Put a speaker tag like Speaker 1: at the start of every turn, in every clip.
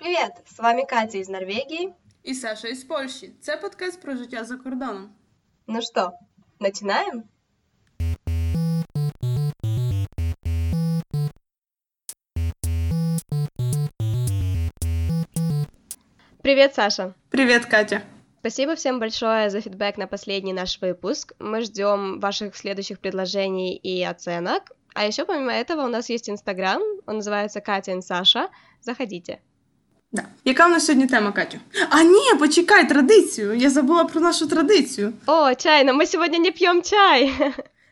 Speaker 1: Привет! С вами Катя из Норвегии.
Speaker 2: І Саша із Польщі. Це подкаст про життя за кордоном.
Speaker 1: Ну что, начинаем? Привет, Саша!
Speaker 2: Привіт, Катя.
Speaker 1: Спасибо всем большое за фидбэк на последний наш выпуск. Мы ждем ваших следующих предложений и оценок. А еще помимо этого у нас есть Инстаграм, он называется Катя и Саша. Заходите.
Speaker 2: Да. Яка у нас сьогодні тема, Катю? А ні, почекай традицію. Я забула про нашу традицію.
Speaker 1: О, чай, но мы сегодня не пьем чай.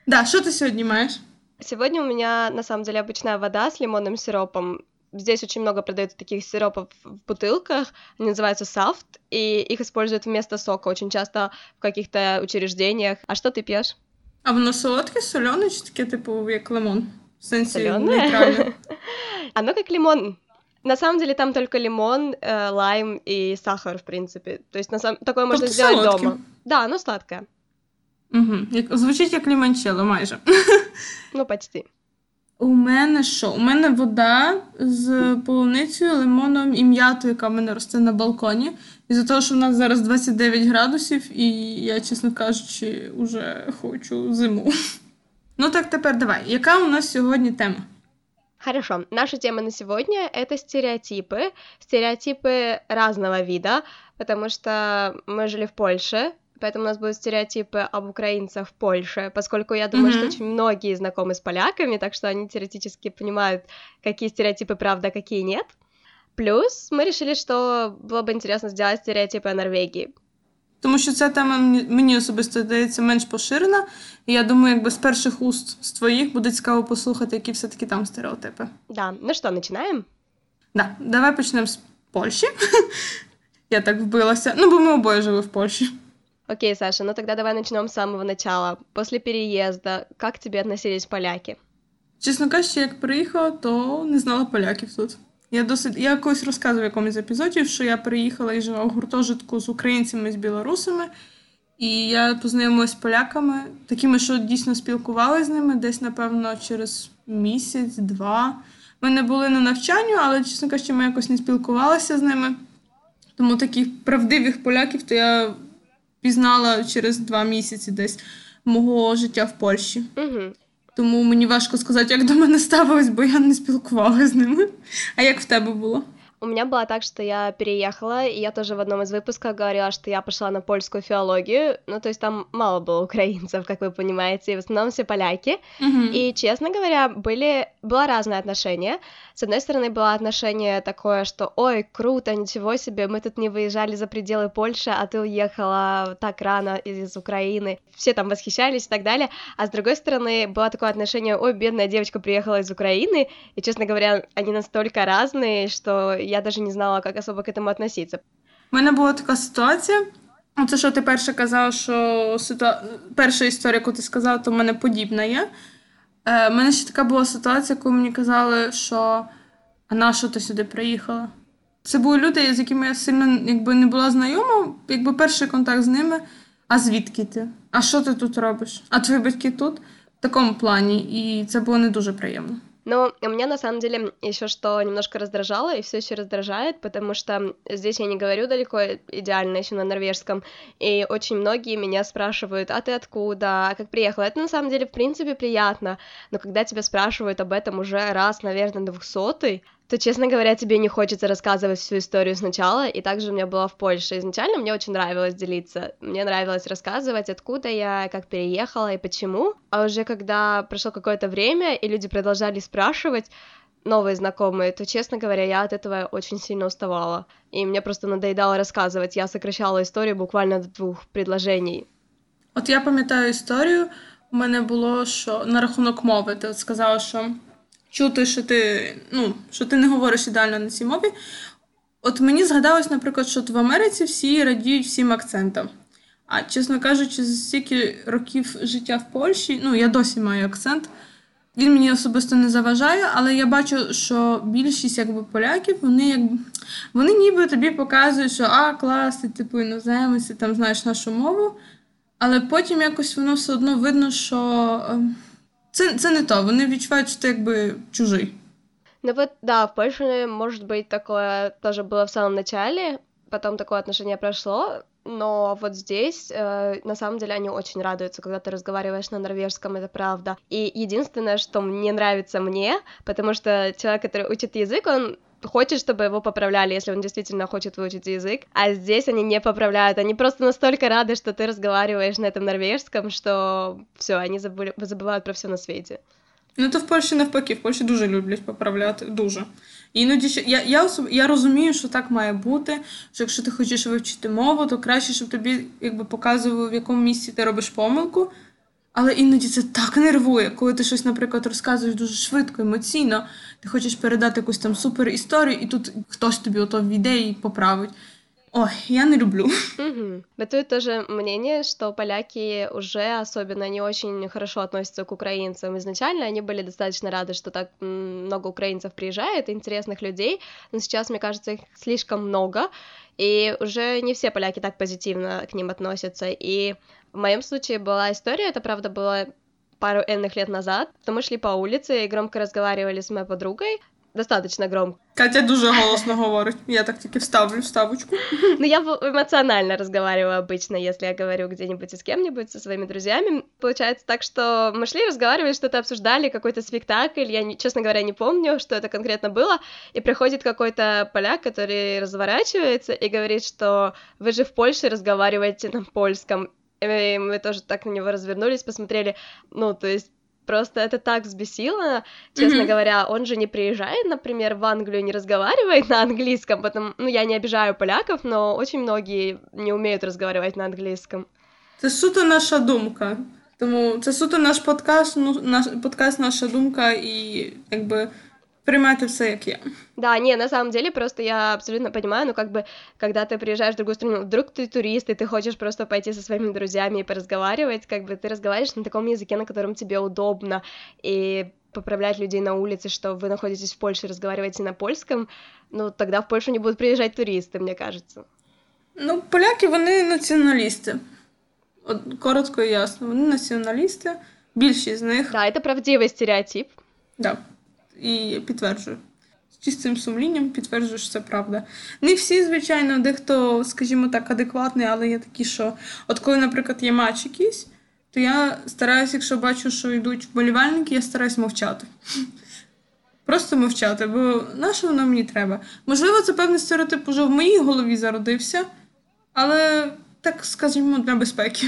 Speaker 2: Да, що ти сьогодні маєш?
Speaker 1: Сегодня у меня на самом деле обычная вода с лимонным сиропом. Здесь очень много продается таких сиропов в бутылках, они называются софт, и их используют вместо сока очень часто в каких-то учреждениях. А что ты пьешь?
Speaker 2: А воно солодке, солене, чи таке, типу, як лимон? В сенсі
Speaker 1: Солёное?
Speaker 2: нейтральне.
Speaker 1: Оно как лимон. На самом деле там только лимон, э, лайм и сахар, в принципе. То есть на самом... такое можно
Speaker 2: Тобто
Speaker 1: сделать
Speaker 2: солодке.
Speaker 1: дома. Да, оно сладкое.
Speaker 2: Угу. Як... Звучить як лімончелло майже.
Speaker 1: Ну, почти.
Speaker 2: У мене що? У мене вода з полуницею, лимоном і м'ятою, яка в мене росте на балконі. І за того, що в нас зараз 29 градусів, і я, чесно кажучи, уже хочу зиму. Ну так тепер давай. Яка у нас сьогодні тема?
Speaker 1: Хорошо. Наша тема на сегодня — это стереотипы. Стереотипы разного вида, потому что мы жили в Польше, поэтому у нас будут стереотипы об украинцах в Польше, поскольку я думаю, что
Speaker 2: Мгм.
Speaker 1: очень многие знакомы с поляками, так что они теоретически понимают, какие стереотипы правда, а какие нет. Плюс мы решили, что было бы интересно сделать стереотипы о Норвегии.
Speaker 2: Тому що ця тема мені, особисто здається менш поширена. І я думаю, якби з перших уст з твоїх буде цікаво послухати, які все-таки там стереотипи.
Speaker 1: Да, ну что, начинаем?
Speaker 2: Да, давай почнемо з Польщі. Я так вбилася. Ну, бо ми обоє жили в Польщі.
Speaker 1: Окей, Саша, ну тогда давай начнем с самого начала. После переезда, как к тебе относились поляки?
Speaker 2: Чесно кажучи, як приїхала, то не знала поляків тут. Я досить. Я колись розказував в якомусь епізоді, що я приїхала і жила в гуртожитку з українцями з білорусами. І я познайомилася з поляками, такими, що дійсно спілкувалася з ними десь, напевно, через місяць-два. Ми не були на навчанню, але, чесно кажучи, ми якось не спілкувалися з ними. Тому таких правдивих поляків то я пізнала через два місяці десь мого життя в Польщі.
Speaker 1: Угу.
Speaker 2: Тому мені важко сказати, як до мене ставилось, бо я не спілкувалася з ними. А як в тебе було?
Speaker 1: У меня было так, что я переехала, и я тоже в одном из выпусков говорила, что я пошла на польскую филологию. Ну, то есть там мало было украинцев, как вы понимаете, и в основном все поляки.
Speaker 2: Угу.
Speaker 1: И, честно говоря, были, было разное отношение. С одной стороны, было отношение такое, что «Ой, круто, ничего себе, мы тут не выезжали за пределы Польши, а ты уехала так рано из Украины». Все там восхищались и так далее. А с другой стороны, было такое отношение «Ой, бедная девочка приехала из Украины». И, честно говоря, они настолько разные, что я даже не знала, как особо к этому относиться.
Speaker 2: У мене була така ситуація. Оце, що ти перше казав, що ситуа... перша історія, яку ти сказав, то в мене подібна є. Е, У мене ще така була ситуація, коли мені казали, що а на що ти сюди приїхала? Це були люди, з якими я сильно якби, не була знайома, якби перший контакт з ними. А звідки ти? А що ти тут робиш? А твої батьки тут? В такому плані, і це було не дуже приємно.
Speaker 1: Но у меня на самом деле еще что немножко раздражало и все еще раздражает, потому что здесь я не говорю далеко идеально еще на норвежском, и очень многие меня спрашивают, а ты откуда, а как приехала? Это на самом деле в принципе приятно, но когда тебя спрашивают об этом уже раз, наверное, двухсотый, то, честно говоря, тебе не хочется рассказывать всю историю сначала, и также у меня было в Польше. Изначально мне очень нравилось делиться, мне нравилось рассказывать, откуда я, как переехала и почему, а уже когда прошло какое-то время, и люди продолжали спрашивать, новые знакомые, то, честно говоря, я от этого очень сильно уставала. И мне просто надоедало рассказывать. Я сокращала историю буквально до двух предложений.
Speaker 2: От я пам'ятаю історію. У мене було, що на рахунок мови ти от сказала, що чути, що ти, ну, що ти не говориш ідеально на цій мові. От мені згадалось, наприклад, що в Америці всі радіють всім акцентам. А чесно кажучи, за стільки років життя в Польщі, ну я досі маю акцент. Він мені особисто не заважає, але я бачу, що більшість якби поляків, вони якби вони ніби тобі показують, що а, клас, ти типу іноземець, ти там знаєш нашу мову. Але потім якось воно все одно видно, що е, це, це не то. Вони відчувають, що ти якби чужий.
Speaker 1: Ну вот, да, в Польше, может быть, такое тоже было в самом начале, потом такое отношение прошло, но вот здесь, э, на самом деле, они очень радуются, когда ты разговариваешь на норвежском, это правда. И единственное, что мне нравится мне, потому что человек, который учит язык, он хочет, чтобы его поправляли, если он действительно хочет выучить язык, а здесь они не поправляют, они просто настолько рады, что ты разговариваешь на этом норвежском, что все, они забыли, забывают про все на свете.
Speaker 2: Ну, то в Польщі навпаки, в Польщі дуже люблять поправляти, дуже. Іноді ще я я, особ... я розумію, що так має бути. Що якщо ти хочеш вивчити мову, то краще, щоб тобі якби показували, в якому місці ти робиш помилку. Але іноді це так нервує, коли ти щось, наприклад, розказуєш дуже швидко, емоційно, ти хочеш передати якусь там супер історію, і тут хтось тобі ото війде і поправить. Ой, я не люблю.
Speaker 1: Угу. Бытует тоже мнение, что поляки уже особенно не очень хорошо относятся к украинцам. Изначально они были достаточно рады, что так много украинцев приезжает, интересных людей, но сейчас, мне кажется, их слишком много, и уже не все поляки так позитивно к ним относятся. И в моем случае была история, это правда было пару энных лет назад, то мы шли по улице и громко разговаривали с моей подругой, достаточно громко.
Speaker 2: Катя дуже голосно говорить. Я так тільки вставлю вставочку.
Speaker 1: Ну, я эмоционально разговариваю обычно, если я говорю где-нибудь и с кем-нибудь, со своими друзьями. Получается так, что мы шли, разговаривали, что-то обсуждали, какой-то спектакль. Я, честно говоря, не помню, что это конкретно было. И приходит какой-то поляк, который разворачивается и говорит, что вы же в Польше разговариваете на польском. И мы тоже так на него развернулись, посмотрели. Ну, то есть Просто это так взбесило, честно mm-hmm. говоря. Он же не приезжает, например, в Англию, не разговаривает на английском, потому, ну, я не обижаю поляков, но очень многие не умеют разговаривать на английском.
Speaker 2: Це суто наша думка. Тому це суто наш подкаст, ну, наш подкаст, наша думка, і якби Приймайте все, як є.
Speaker 1: Да, не, на самом деле, просто я абсолютно понимаю, ну, как бы, когда ты приезжаешь в другую страну, вдруг ты турист, и ты хочешь просто пойти со своими друзьями и поразговаривать, как бы, ты разговариваешь на таком языке, на котором тебе удобно, и поправлять людей на улице, что вы находитесь в Польше и разговариваете на польском, ну, тогда в Польшу не будут приезжать туристы, мне кажется.
Speaker 2: Ну, поляки, вони націоналісти. От, коротко і ясно. Вони націоналісти, більшість з них.
Speaker 1: Да, это правдивый стереотип.
Speaker 2: Да. І підтверджую. З чистим сумлінням підтверджую, що це правда. Не всі, звичайно, дехто, скажімо так, адекватний, але є такі, що от коли, наприклад, є матч якийсь, то я стараюся, якщо бачу, що йдуть вболівальники, я стараюсь мовчати. Просто мовчати, бо на що воно мені треба? Можливо, це певний стереотип уже в моїй голові зародився, але так скажімо, для безпеки.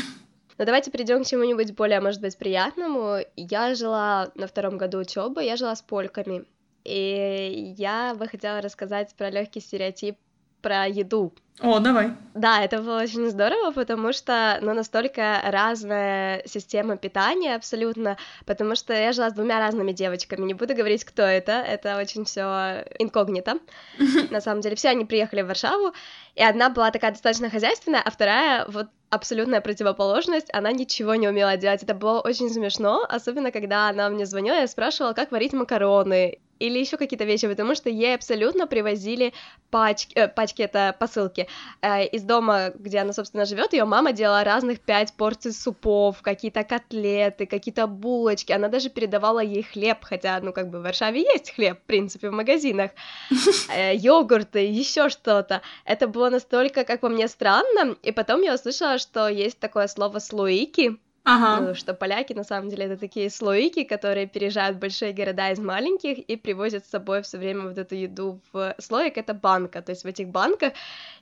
Speaker 1: Но давайте перейдем к чему-нибудь более, может быть, приятному. Я жила на втором году учебы, я жила с польками. И я бы хотела рассказать про легкий стереотип про еду.
Speaker 2: О, давай.
Speaker 1: Да, это было очень здорово, потому что, ну, настолько разная система питания абсолютно, потому что я жила с двумя разными девочками, не буду говорить, кто это, это очень все инкогнито. На самом деле, все они приехали в Варшаву, и одна была такая достаточно хозяйственная, а вторая вот абсолютная противоположность, она ничего не умела делать. Это было очень смешно, особенно когда она мне звонила, я спрашивала, как варить макароны или еще какие-то вещи, потому что ей абсолютно привозили пачки, э, пачки это посылки э, из дома, где она, собственно, живет. Ее мама делала разных пять порций супов, какие-то котлеты, какие-то булочки. Она даже передавала ей хлеб, хотя, ну, как бы в Варшаве есть хлеб, в принципе, в магазинах, э, йогурты, еще что-то. Это было настолько, как по мне, странно. И потом я услышала, что есть такое слово слоики, Ага. Ну, что поляки на самом деле это такие слоики, которые переезжают в большие города из маленьких и привозят с собой все время вот эту еду в слоик, это банка, то есть в этих банках,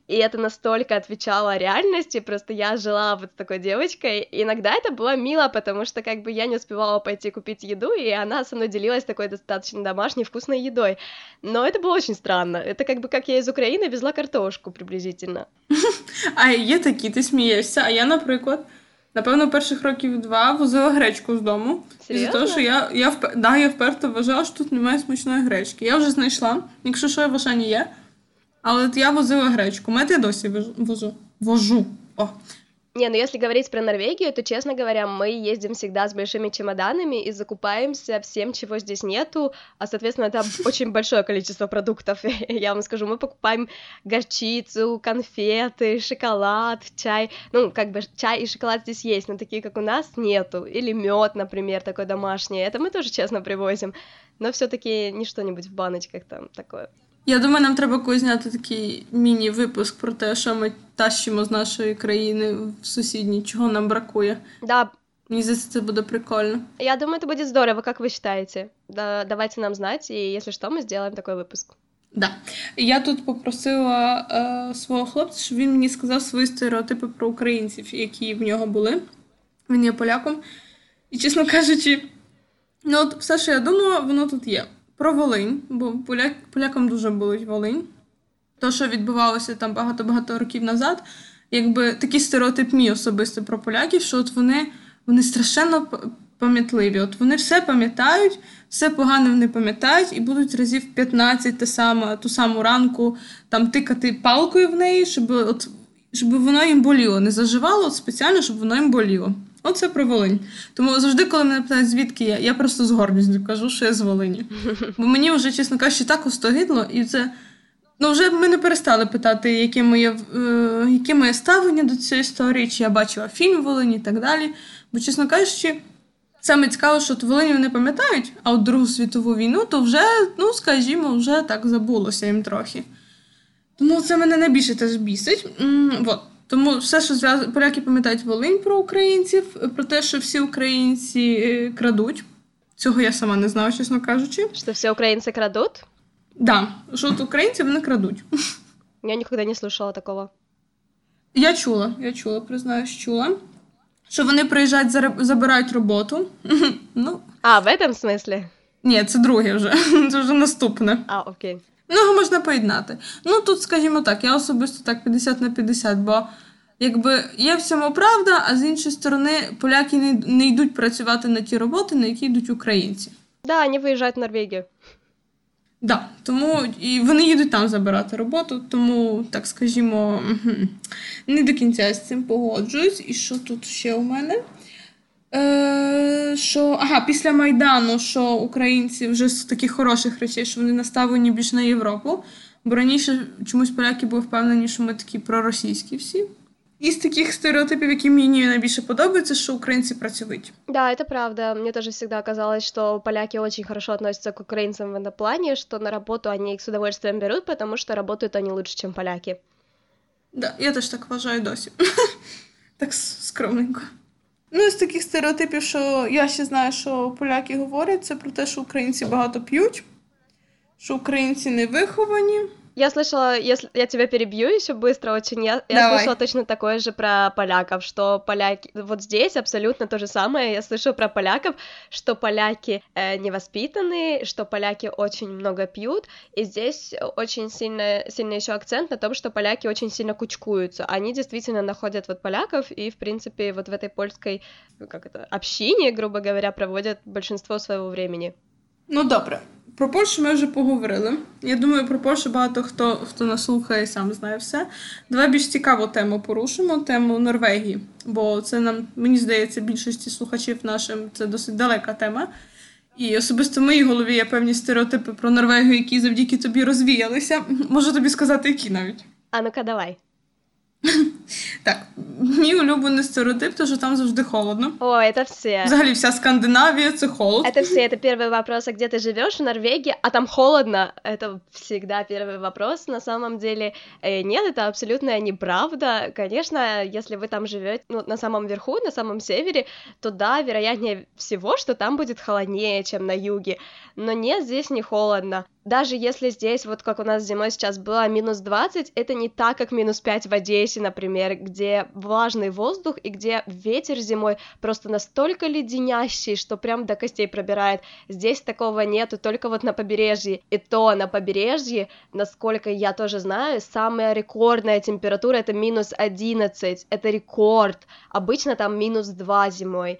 Speaker 1: и это настолько отвечало реальности, просто я жила вот с такой девочкой, и иногда это было мило, потому что как бы я не успевала пойти купить еду, и она со мной делилась такой достаточно домашней вкусной едой, но это было очень странно, это как бы как я из Украины везла картошку приблизительно.
Speaker 2: А є такі, ти смієшся, а я, наприклад, Напевно, перших років два возила гречку з дому. І за того, що я я, вп... да, я вперто вважала, що тут немає смачної гречки. Я вже знайшла, якщо що я в Ашані є. Але от я возила гречку. Мед я досі вожу. Вожу. О.
Speaker 1: Не, ну если говорить про Норвегию, то, честно говоря, мы ездим всегда с большими чемоданами и закупаемся всем, чего здесь нету, а, соответственно, это очень большое количество продуктов, я вам скажу, мы покупаем горчицу, конфеты, шоколад, чай, ну, как бы чай и шоколад здесь есть, но такие, как у нас, нету, или мед, например, такой домашний, это мы тоже честно привозим, но все-таки не что-нибудь в баночках там такое.
Speaker 2: Я думаю, нам треба колись зняти такий міні-випуск про те, що ми тащимо з нашої країни в сусідні, чого нам бракує.
Speaker 1: Да,
Speaker 2: Мені здається, це буде прикольно.
Speaker 1: я думаю, это будет здорово, как вы считаете? Да, давайте нам знать, и если что, мы сделаем такой выпуск.
Speaker 2: Да. Я тут попросила е, свого хлопця, щоб він мені сказав свої стереотипи про українців, які в нього були. Він є поляком. І, чесно кажучи, ну от все, що я думала, воно тут є. Про Волинь, бо поляк, полякам дуже болить Волинь. То, що відбувалося там багато-багато років назад, якби такий стереотип мій особисто про поляків, що от вони, вони страшенно пам'ятливі. От вони все пам'ятають, все погане вони пам'ятають і будуть разів 15 те саме, ту саму ранку там тикати палкою в неї, щоб, от, щоб воно їм боліло. Не заживало от спеціально, щоб воно їм боліло. Оце про Волинь. Тому завжди, коли мене питають, звідки я, я просто з гордістю кажу, що я з Волині. Бо мені вже, чесно кажучи, так остогидло, і це. Ну, вже ми не перестали питати, яке моє, е, яке моє ставлення до цієї історії, чи я бачила фільм в Волині і так далі. Бо, чесно кажучи, саме цікаво, що от Волині вони пам'ятають, а от Другу світову війну, то вже, ну, скажімо, вже так забулося їм трохи. Тому це мене найбільше теж бісить. М, вот. Тому все, що зв'язано, поляки пам'ятають Волинь про українців, про те, що всі українці е, крадуть. Цього я сама не знала, чесно кажучи.
Speaker 1: Что все украинцы крадут?
Speaker 2: Да, що от українці вони крадуть.
Speaker 1: Я никогда не слышала такого.
Speaker 2: Я чула, я чула, признаюсь, чула. Що вони приїжджають, зараб- забирають роботу. Ну,
Speaker 1: А, в этом смысле?
Speaker 2: ні, це друге вже. Це вже наступне.
Speaker 1: А, окей.
Speaker 2: Ну, можна поєднати. Ну, тут, скажімо так, я особисто так 50 на 50, бо якби є в цьому правда, а з іншої сторони, поляки не, не йдуть працювати на ті роботи, на які йдуть українці.
Speaker 1: Да, они выезжают в Норвегию.
Speaker 2: Да, тому і вони їдуть там забирати роботу, тому, так скажімо, не до кінця з цим погоджуюсь. І що тут ще у мене? Е, що, ага, після Майдану, що українці вже з таких хороших речей, що вони наставлені більш на Європу. Бо раніше чомусь поляки були впевнені, що ми такі проросійські всі. І з таких стереотипів, які мені найбільше подобаються, що українці працьовиті.
Speaker 1: Да, это правда. Мне тоже всегда казалось, что поляки очень хорошо относятся к украинцам в этом плане, что на работу они их с удовольствием берут, потому что работают они лучше, чем поляки.
Speaker 2: Да, я теж так вважаю досі. так скромненько. Ну, і з таких стереотипів, що я ще знаю, що поляки говорять, це про те, що українці багато п'ють, що українці не виховані.
Speaker 1: Я слышала, если я тебя перебью еще быстро очень, я, я слышала точно такое же про поляков, что поляки, вот здесь абсолютно то же самое, я слышу про поляков, что поляки э, невоспитанные, что поляки очень много пьют, и здесь очень сильно, сильно еще акцент на том, что поляки очень сильно кучкуются, они действительно находят вот поляков, и, в принципе, вот в этой польской, как это, общине, грубо говоря, проводят большинство своего времени.
Speaker 2: Ну, добре. Про Польщу ми вже поговорили. Я думаю, про Польщу багато хто, хто нас слухає, сам знає все. Давай більш цікаву тему порушимо, тему Норвегії. Бо це нам, мені здається, більшості слухачів нашим це досить далека тема. І особисто в моїй голові є певні стереотипи про Норвегію, які завдяки тобі розвіялися. Можу тобі сказати, які навіть.
Speaker 1: А ну-ка, давай.
Speaker 2: Так, мій улюблений стереотип, то що там завжди холодно.
Speaker 1: О, это все.
Speaker 2: Взагалі, вся Скандинавія це холод.
Speaker 1: Это все, это первый вопрос, а где ты живешь в Норвегии, а там холодно, это всегда первый вопрос. На самом деле, э, нет, это абсолютная неправда. Конечно, если вы там живете, ну, на самом верху, на самом севере, то да, вероятнее всего, что там будет холоднее, чем на юге. Но нет, здесь не холодно. Даже если здесь, вот как у нас зимой сейчас было минус 20, это не так, как минус 5 в Одессе, например, где влажный воздух и где ветер зимой просто настолько леденящий, что прям до костей пробирает. Здесь такого нету, только вот на побережье. И то на побережье, насколько я тоже знаю, самая рекордная температура это минус 11, это рекорд. Обычно там минус 2 зимой.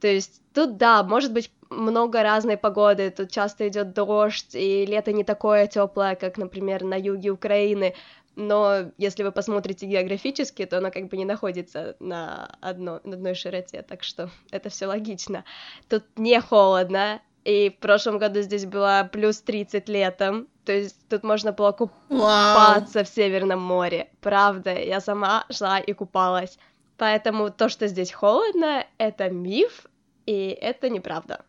Speaker 1: То есть тут, да, может быть много разной погоды, тут часто идет дождь, и лето не такое теплое, как, например, на юге Украины, но если вы посмотрите географически, то оно как бы не находится на, одно, на одной широте, так что это все логично. Тут не холодно, и в прошлом году здесь было плюс 30 летом, то есть тут можно было купаться в Северном море, правда, я сама шла и купалась. Поэтому то, что здесь холодно, это миф, и это неправда.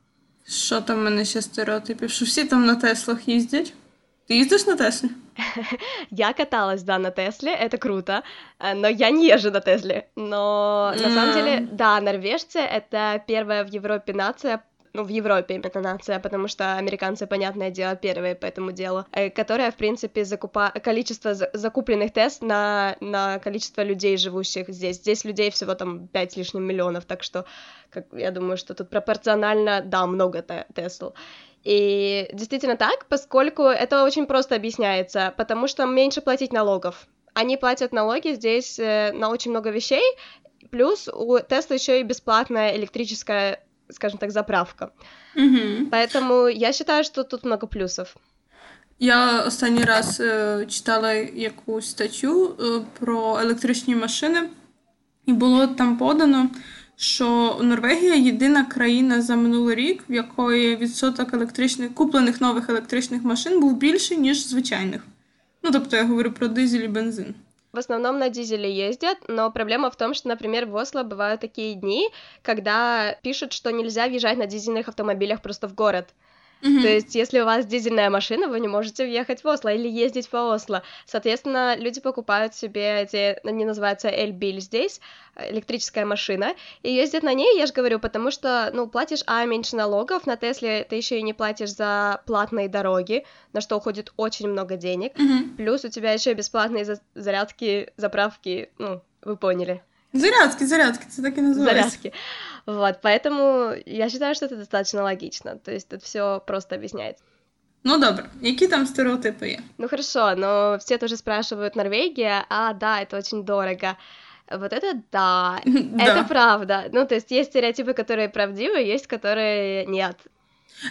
Speaker 2: Що там в мене ще стереотипів? Що всі там на Теслах їздять? Ты ездишь на Тесле?
Speaker 1: Я каталась, да, на Тесле, это круто, э, но я не езжу на Тесле. Но на самом деле, да, норвежцы — это первая в Европе нация, ну, в Европе именно нация, потому что американцы, понятное дело, первые по этому делу, э, которая, в принципе, закупа... количество закупленных тест на, на количество людей, живущих здесь. Здесь людей всего там 5 с лишним миллионов, так что как, я думаю, что тут пропорционально, да, много Тесл. И действительно так, поскольку это очень просто объясняется, потому что меньше платить налогов. Они платят налоги здесь э, на очень много вещей, плюс у Тесла еще и бесплатная электрическая, скажем так, заправка.
Speaker 2: Угу.
Speaker 1: Поэтому я считаю, что тут много плюсов.
Speaker 2: Я останній раз е, читала якусь статтю е, про електричні машини, і було там подано, що Норвегія єдина країна за минулий рік, в якої відсоток електричних куплених нових електричних машин був більший, ніж звичайних. Ну, тобто я говорю про дизель и бензин.
Speaker 1: В основном на дизеле ездят, но проблема в том, что, например, в Осло бывают такие дни, когда пишут, что нельзя въезжать на дизельных автомобилях просто в город. Mm-hmm. То есть, если у вас дизельная машина, вы не можете въехать в Осло или ездить по Осло. Соответственно, люди покупают себе эти, они называются Эльбиль здесь, электрическая машина, и ездят на ней, я же говорю, потому что, ну, платишь, а, меньше налогов, на Тесле ты еще и не платишь за платные дороги, на что уходит очень много денег,
Speaker 2: mm-hmm.
Speaker 1: плюс у тебя еще бесплатные зарядки, заправки, ну, вы поняли.
Speaker 2: Зарядки, зарядки, это так и называется.
Speaker 1: Зарядки. Вот, поэтому я считаю, что это достаточно логично. То есть тут все просто объясняется.
Speaker 2: Ну добре, які там стереотипы є?
Speaker 1: Ну хорошо, но все тоже спрашивают Норвегия, а да, это очень дорого. Вот это да, это правда. Ну, то есть есть стереотипы, которые правдивы, есть, которые нет.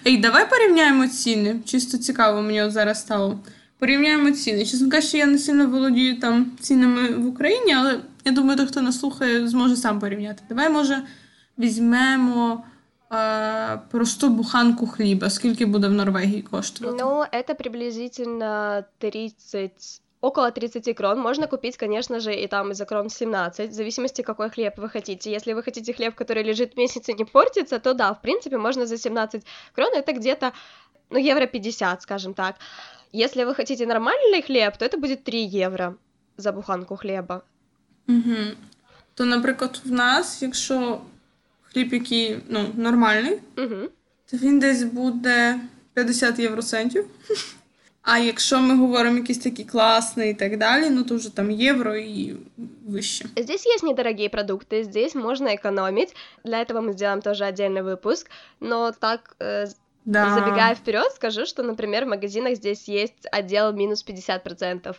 Speaker 2: Ей, давай порівняємо ціни. Чисто цікаво, мені от зараз стало. Порівняємо ціни. Чесно кажучи, я не сильно володію там цінами в Україні, але я думаю, той, хто нас слухає, зможе сам порівняти. Давай, може, візьмемо е, просту буханку хліба. Скільки буде в Норвегії коштувати?
Speaker 1: Ну, это приблизительно 30 около 30 крон. Можно купить, конечно же, и там за крон 17, в зависимости, какой хлеб вы хотите. Если вы хотите хлеб, который лежит месяц и не портится, то да, в принципе, можно за 17 крон, это где-то, ну, евро 50, скажем так. Если вы хотите нормальный хлеб, то это будет 3 евро за буханку хлеба.
Speaker 2: Угу. То, наприклад, в нас, якщо хліб, який ну, нормальний,
Speaker 1: угу.
Speaker 2: то він десь буде 50 євроцентів. А якщо ми говоримо якийсь такий класний і так далі, ну то вже там євро і выше.
Speaker 1: Здесь есть недорогие продукты, здесь можно экономить. Для этого мы сделаем тоже отдельный выпуск. Но так э, да. Забегая вперед, скажу, что, например, в магазинах здесь есть отдел минус 50%.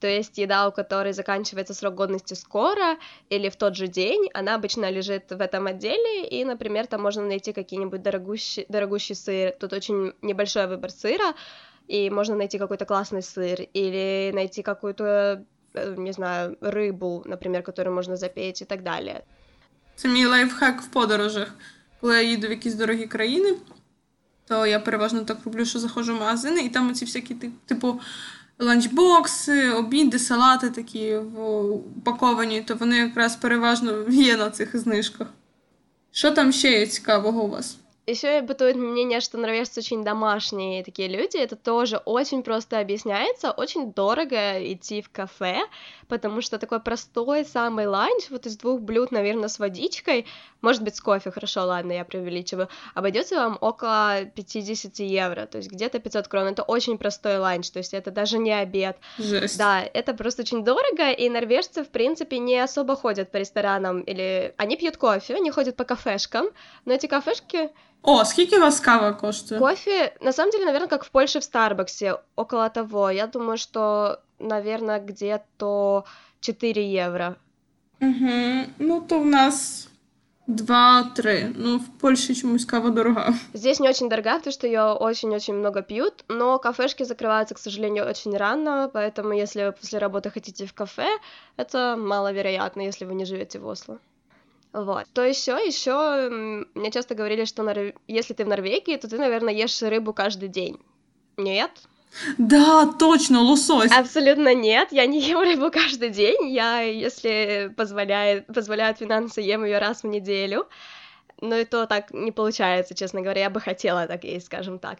Speaker 1: То есть еда, у которой заканчивается срок годности скоро или в тот же день, она обычно лежит в этом отделе, и, например, там можно найти какие-нибудь дорогущий, дорогущий сыр. Тут очень небольшой выбор сыра, и можно найти какой-то классный сыр, или найти какую-то, э, не знаю, рыбу, например, которую можно запечь и так далее.
Speaker 2: Це мій лайфхак в подорожах. Коли я їду в якісь дорогі країни, то я переважно так роблю, що заходжу в магазини, і там оці всякі типу ланчбокси, обіди, салати такі упаковані, то вони якраз переважно є на цих знижках. Що там ще є цікавого у вас?
Speaker 1: Еще бытует мнение, что норвежцы очень домашние такие люди. Это тоже очень просто объясняется. Очень дорого идти в кафе, потому что такой простой самый ланч, вот из двух блюд, наверное, с водичкой, может быть, с кофе, хорошо, ладно, я преувеличиваю, обойдется вам около 50 евро, то есть где-то 500 крон. Это очень простой ланч, то есть это даже не обед.
Speaker 2: Жесть.
Speaker 1: Да, это просто очень дорого, и норвежцы, в принципе, не особо ходят по ресторанам, или они пьют кофе, они ходят по кафешкам, но эти кафешки
Speaker 2: о, сколько у вас кава коштує?
Speaker 1: Кофе, на самом деле, наверное, как в Польше в Старбаксе, около того. Я думаю, что, наверное, где-то 4 евро.
Speaker 2: Угу. Ну, то у нас 2-3. Ну, в Польше чомусь кава дорога.
Speaker 1: Здесь не очень дорога, потому что ее очень-очень много пьют, но кафешки закрываются, к сожалению, очень рано, поэтому если вы после работы хотите в кафе, это маловероятно, если вы не живете в Осло. Вот. То еще, еще мне часто говорили, что нор... если ты в Норвегии, то ты, наверное, ешь рыбу каждый день. Нет?
Speaker 2: Да, точно, лосось.
Speaker 1: Абсолютно нет, я не ем рыбу каждый день, я, если позволяет, позволяют финансы, ем ее раз в неделю. но и то так не получается, честно говоря. Я бы хотела так есть, скажем так.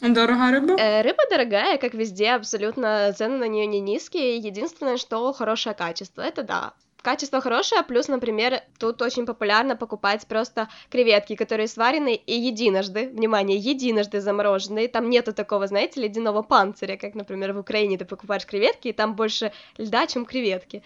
Speaker 2: Дорогая рыба?
Speaker 1: Э, рыба дорогая, как везде, абсолютно цены на нее не низкие. Единственное, что хорошее качество. Это да, Качество хорошее, плюс, например, тут очень популярно покупать просто креветки, которые сварены и единожды, внимание, единожды замороженные. Там нету такого, знаете, ледяного панциря, как, например, в Украине ты покупаешь креветки, и там больше льда, чем креветки.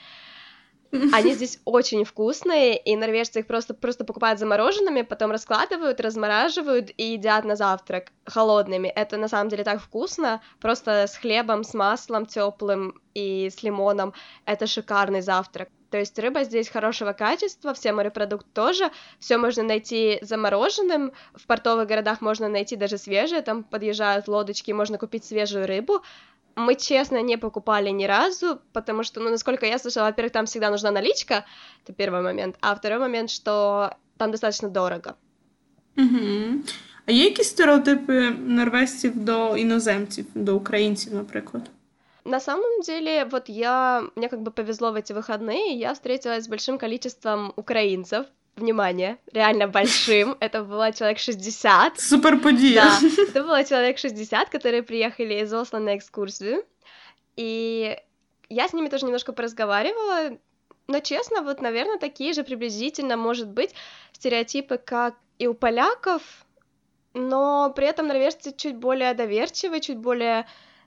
Speaker 1: Они здесь очень вкусные, и норвежцы их просто, просто покупают замороженными, потом раскладывают, размораживают и едят на завтрак холодными. Это на самом деле так вкусно, просто с хлебом, с маслом теплым и с лимоном. Это шикарный завтрак. То есть рыба здесь хорошего качества, все морепродукты тоже, все можно найти замороженным, в портовых городах можно найти даже свежее, там подъезжают лодочки, можно купить свежую рыбу Мы, честно, не покупали ни разу, потому что, ну, насколько я слышала, во-первых, там всегда нужна наличка, это первый момент, а второй момент, что там достаточно дорого.
Speaker 2: Угу. А є якісь стереотипи норвежців до іноземців, до українців, наприклад?
Speaker 1: На самом деле, вот я, мне как бы повезло в эти выходные, я встретилась с большим количеством украинцев, внимание, реально большим, это было человек 60.
Speaker 2: Супер подия.
Speaker 1: Да, это было человек 60, которые приехали из Осло на экскурсию, и я с ними тоже немножко поразговаривала, но честно, вот, наверное, такие же приблизительно, может быть, стереотипы, как и у поляков, но при этом норвежцы чуть более доверчивые, чуть более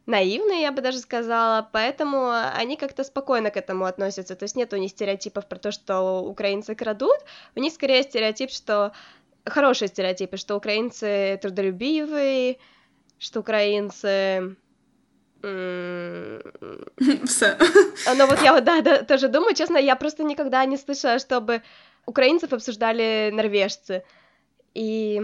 Speaker 1: наивные, я бы даже сказала, поэтому они как-то спокойно к этому относятся, то есть нет у них стереотипов про то, что украинцы крадут, у них скорее стереотип, что хорошие стереотипы, что украинцы трудолюбивые, что украинцы
Speaker 2: все.
Speaker 1: Ну вот я вот, да, да, тоже думаю, честно, я просто никогда не слышала, чтобы украинцев обсуждали норвежцы. И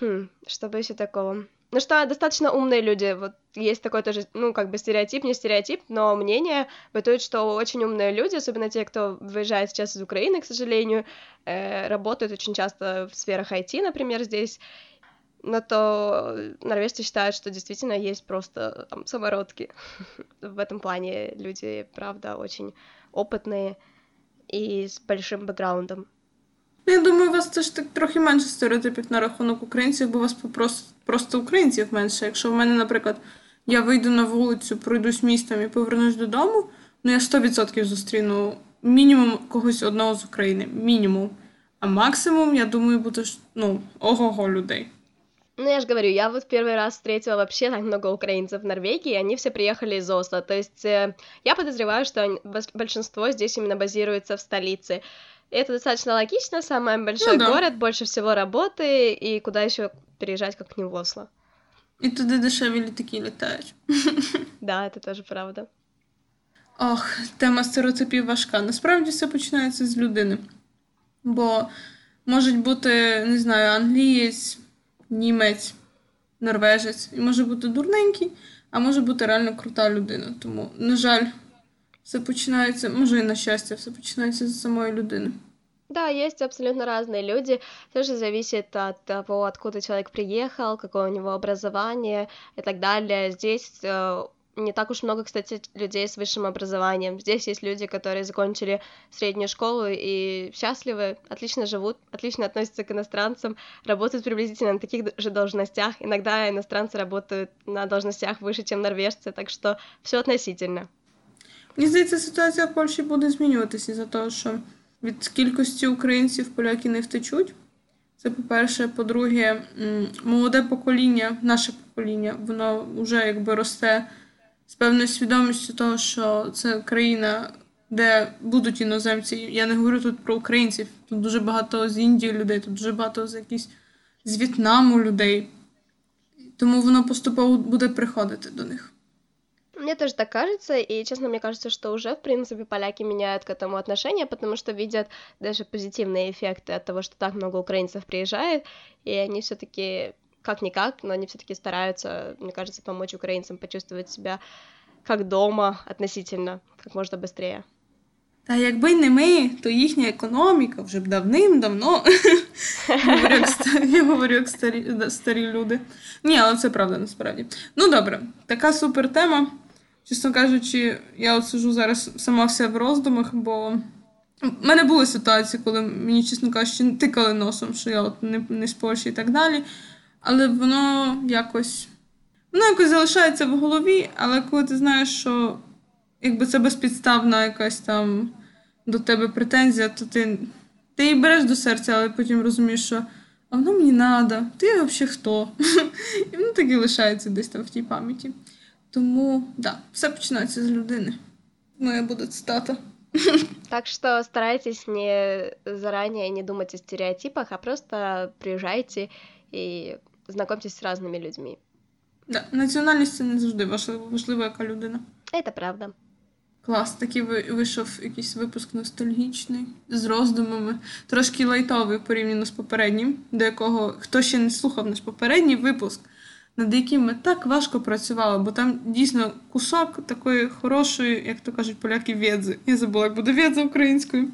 Speaker 1: хм, чтобы еще такого. Ну что, достаточно умные люди, вот есть такой тоже, ну, как бы стереотип, не стереотип, но мнение бытует, что очень умные люди, особенно те, кто выезжает сейчас из Украины, к сожалению, э, работают очень часто в сферах IT, например, здесь, но то норвежцы считают, что действительно есть просто там, самородки. в этом плане люди, правда, очень опытные и с большим бэкграундом.
Speaker 2: Я думаю, у вас теж так трохи менше стереотипів на рахунок українців, бо у вас просто, просто українців менше. Якщо в мене, наприклад, я вийду на вулицю, пройдусь містом і повернусь додому, ну я 100% зустріну мінімум когось одного з України. Мінімум. А максимум, я думаю, буде ну, ого-го людей.
Speaker 1: Ну, я же говорю, я вот первый раз встретила вообще так много украинцев в Норвегии, и они все приехали из Осло. То есть э, я подозреваю, что они, большинство здесь именно базируется в столице. И это достаточно логично, самый большой ну, да. город, больше всего работы, и куда еще переезжать, как не в Осло.
Speaker 2: І туди дешеві літаки літають.
Speaker 1: Да, це теж правда.
Speaker 2: Ох, тема стереотипів важка. Насправді все починається з людини. Бо можуть бути, не знаю, англієць, німець, норвежець. І може бути дурненький, а може бути реально крута людина. Тому, на жаль, все починається, може і на щастя, все починається з самої людини.
Speaker 1: Да, есть абсолютно разные люди. Тоже зависит от того, откуда человек приехал, какое у него образование и так далее. Здесь э, не так уж много, кстати, людей с высшим образованием. Здесь есть люди, которые закончили среднюю школу и счастливы, отлично живут, отлично относятся к иностранцам, работают приблизительно на таких же должностях. Иногда иностранцы работают на должностях выше, чем норвежцы, так что все относительно.
Speaker 2: Мені здається, ситуація в Польщі буде змінюватися за того, що від кількості українців поляки не втечуть. Це по-перше, по-друге, молоде покоління, наше покоління, воно вже якби росте з певною свідомістю того, що це країна, де будуть іноземці. Я не говорю тут про українців. Тут дуже багато з Індії людей, тут дуже багато з якісь з В'єтнаму людей. Тому воно поступово буде приходити до них.
Speaker 1: Мне тоже так кажется, и честно, мне кажется, что уже, в принципе, поляки меняют к этому отношение, потому что видят даже позитивные эффекты от того, что так много украинцев приезжает, и они все таки как-никак, но они все таки стараются, мне кажется, помочь украинцам почувствовать себя как дома относительно, как можно быстрее.
Speaker 2: Та якби не ми, то їхня економіка вже б давним-давно. Я говорю, як старі старі люди. Ні, але це правда насправді. Ну добре, така супер тема. Чесно кажучи, я от сижу зараз сама вся в роздумах, бо У мене були ситуації, коли мені, чесно кажучи, тикали носом, що я от не, не з Польщі і так далі. Але воно якось. Воно якось залишається в голові, але коли ти знаєш, що якби це безпідставна якась там до тебе претензія, то ти ти її береш до серця, але потім розумієш, що а воно мені треба, ти взагалі хто? І воно так лишається десь там в тій пам'яті. Тому, да, все починається з людини. Моя буде цитата.
Speaker 1: Так что старайтесь не заранее не думать о стереотипах, а просто приезжайте и знакомьтесь с разными людьми.
Speaker 2: Да, національність це не завжди важливо, важливо, яка людина.
Speaker 1: Это правда.
Speaker 2: Клас, такий вийшов якийсь випуск ностальгічний з роздумами, трошки лайтовий порівняно з попереднім, до якого хто ще не слухав наш попередній випуск, над яким ми так важко працювали, бо там дійсно кусок такої хорошої, як то кажуть, поляки відзи. Я забула, як буде відза українською.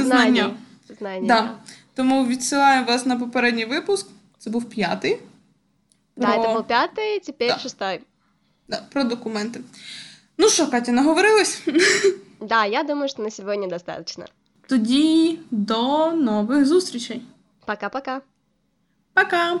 Speaker 1: Знання. Знання.
Speaker 2: Да. Тому відсилаю вас на попередній випуск. Це був п'ятий.
Speaker 1: Да, про... это был пятый, теперь да. шестой.
Speaker 2: Да, про документи. Ну що, Катя, наговорилась?
Speaker 1: Да, я думаю, що на сьогодні достатньо.
Speaker 2: Тоді до нових зустрічей.
Speaker 1: Пока-пока.
Speaker 2: Пока. -пока. Пока.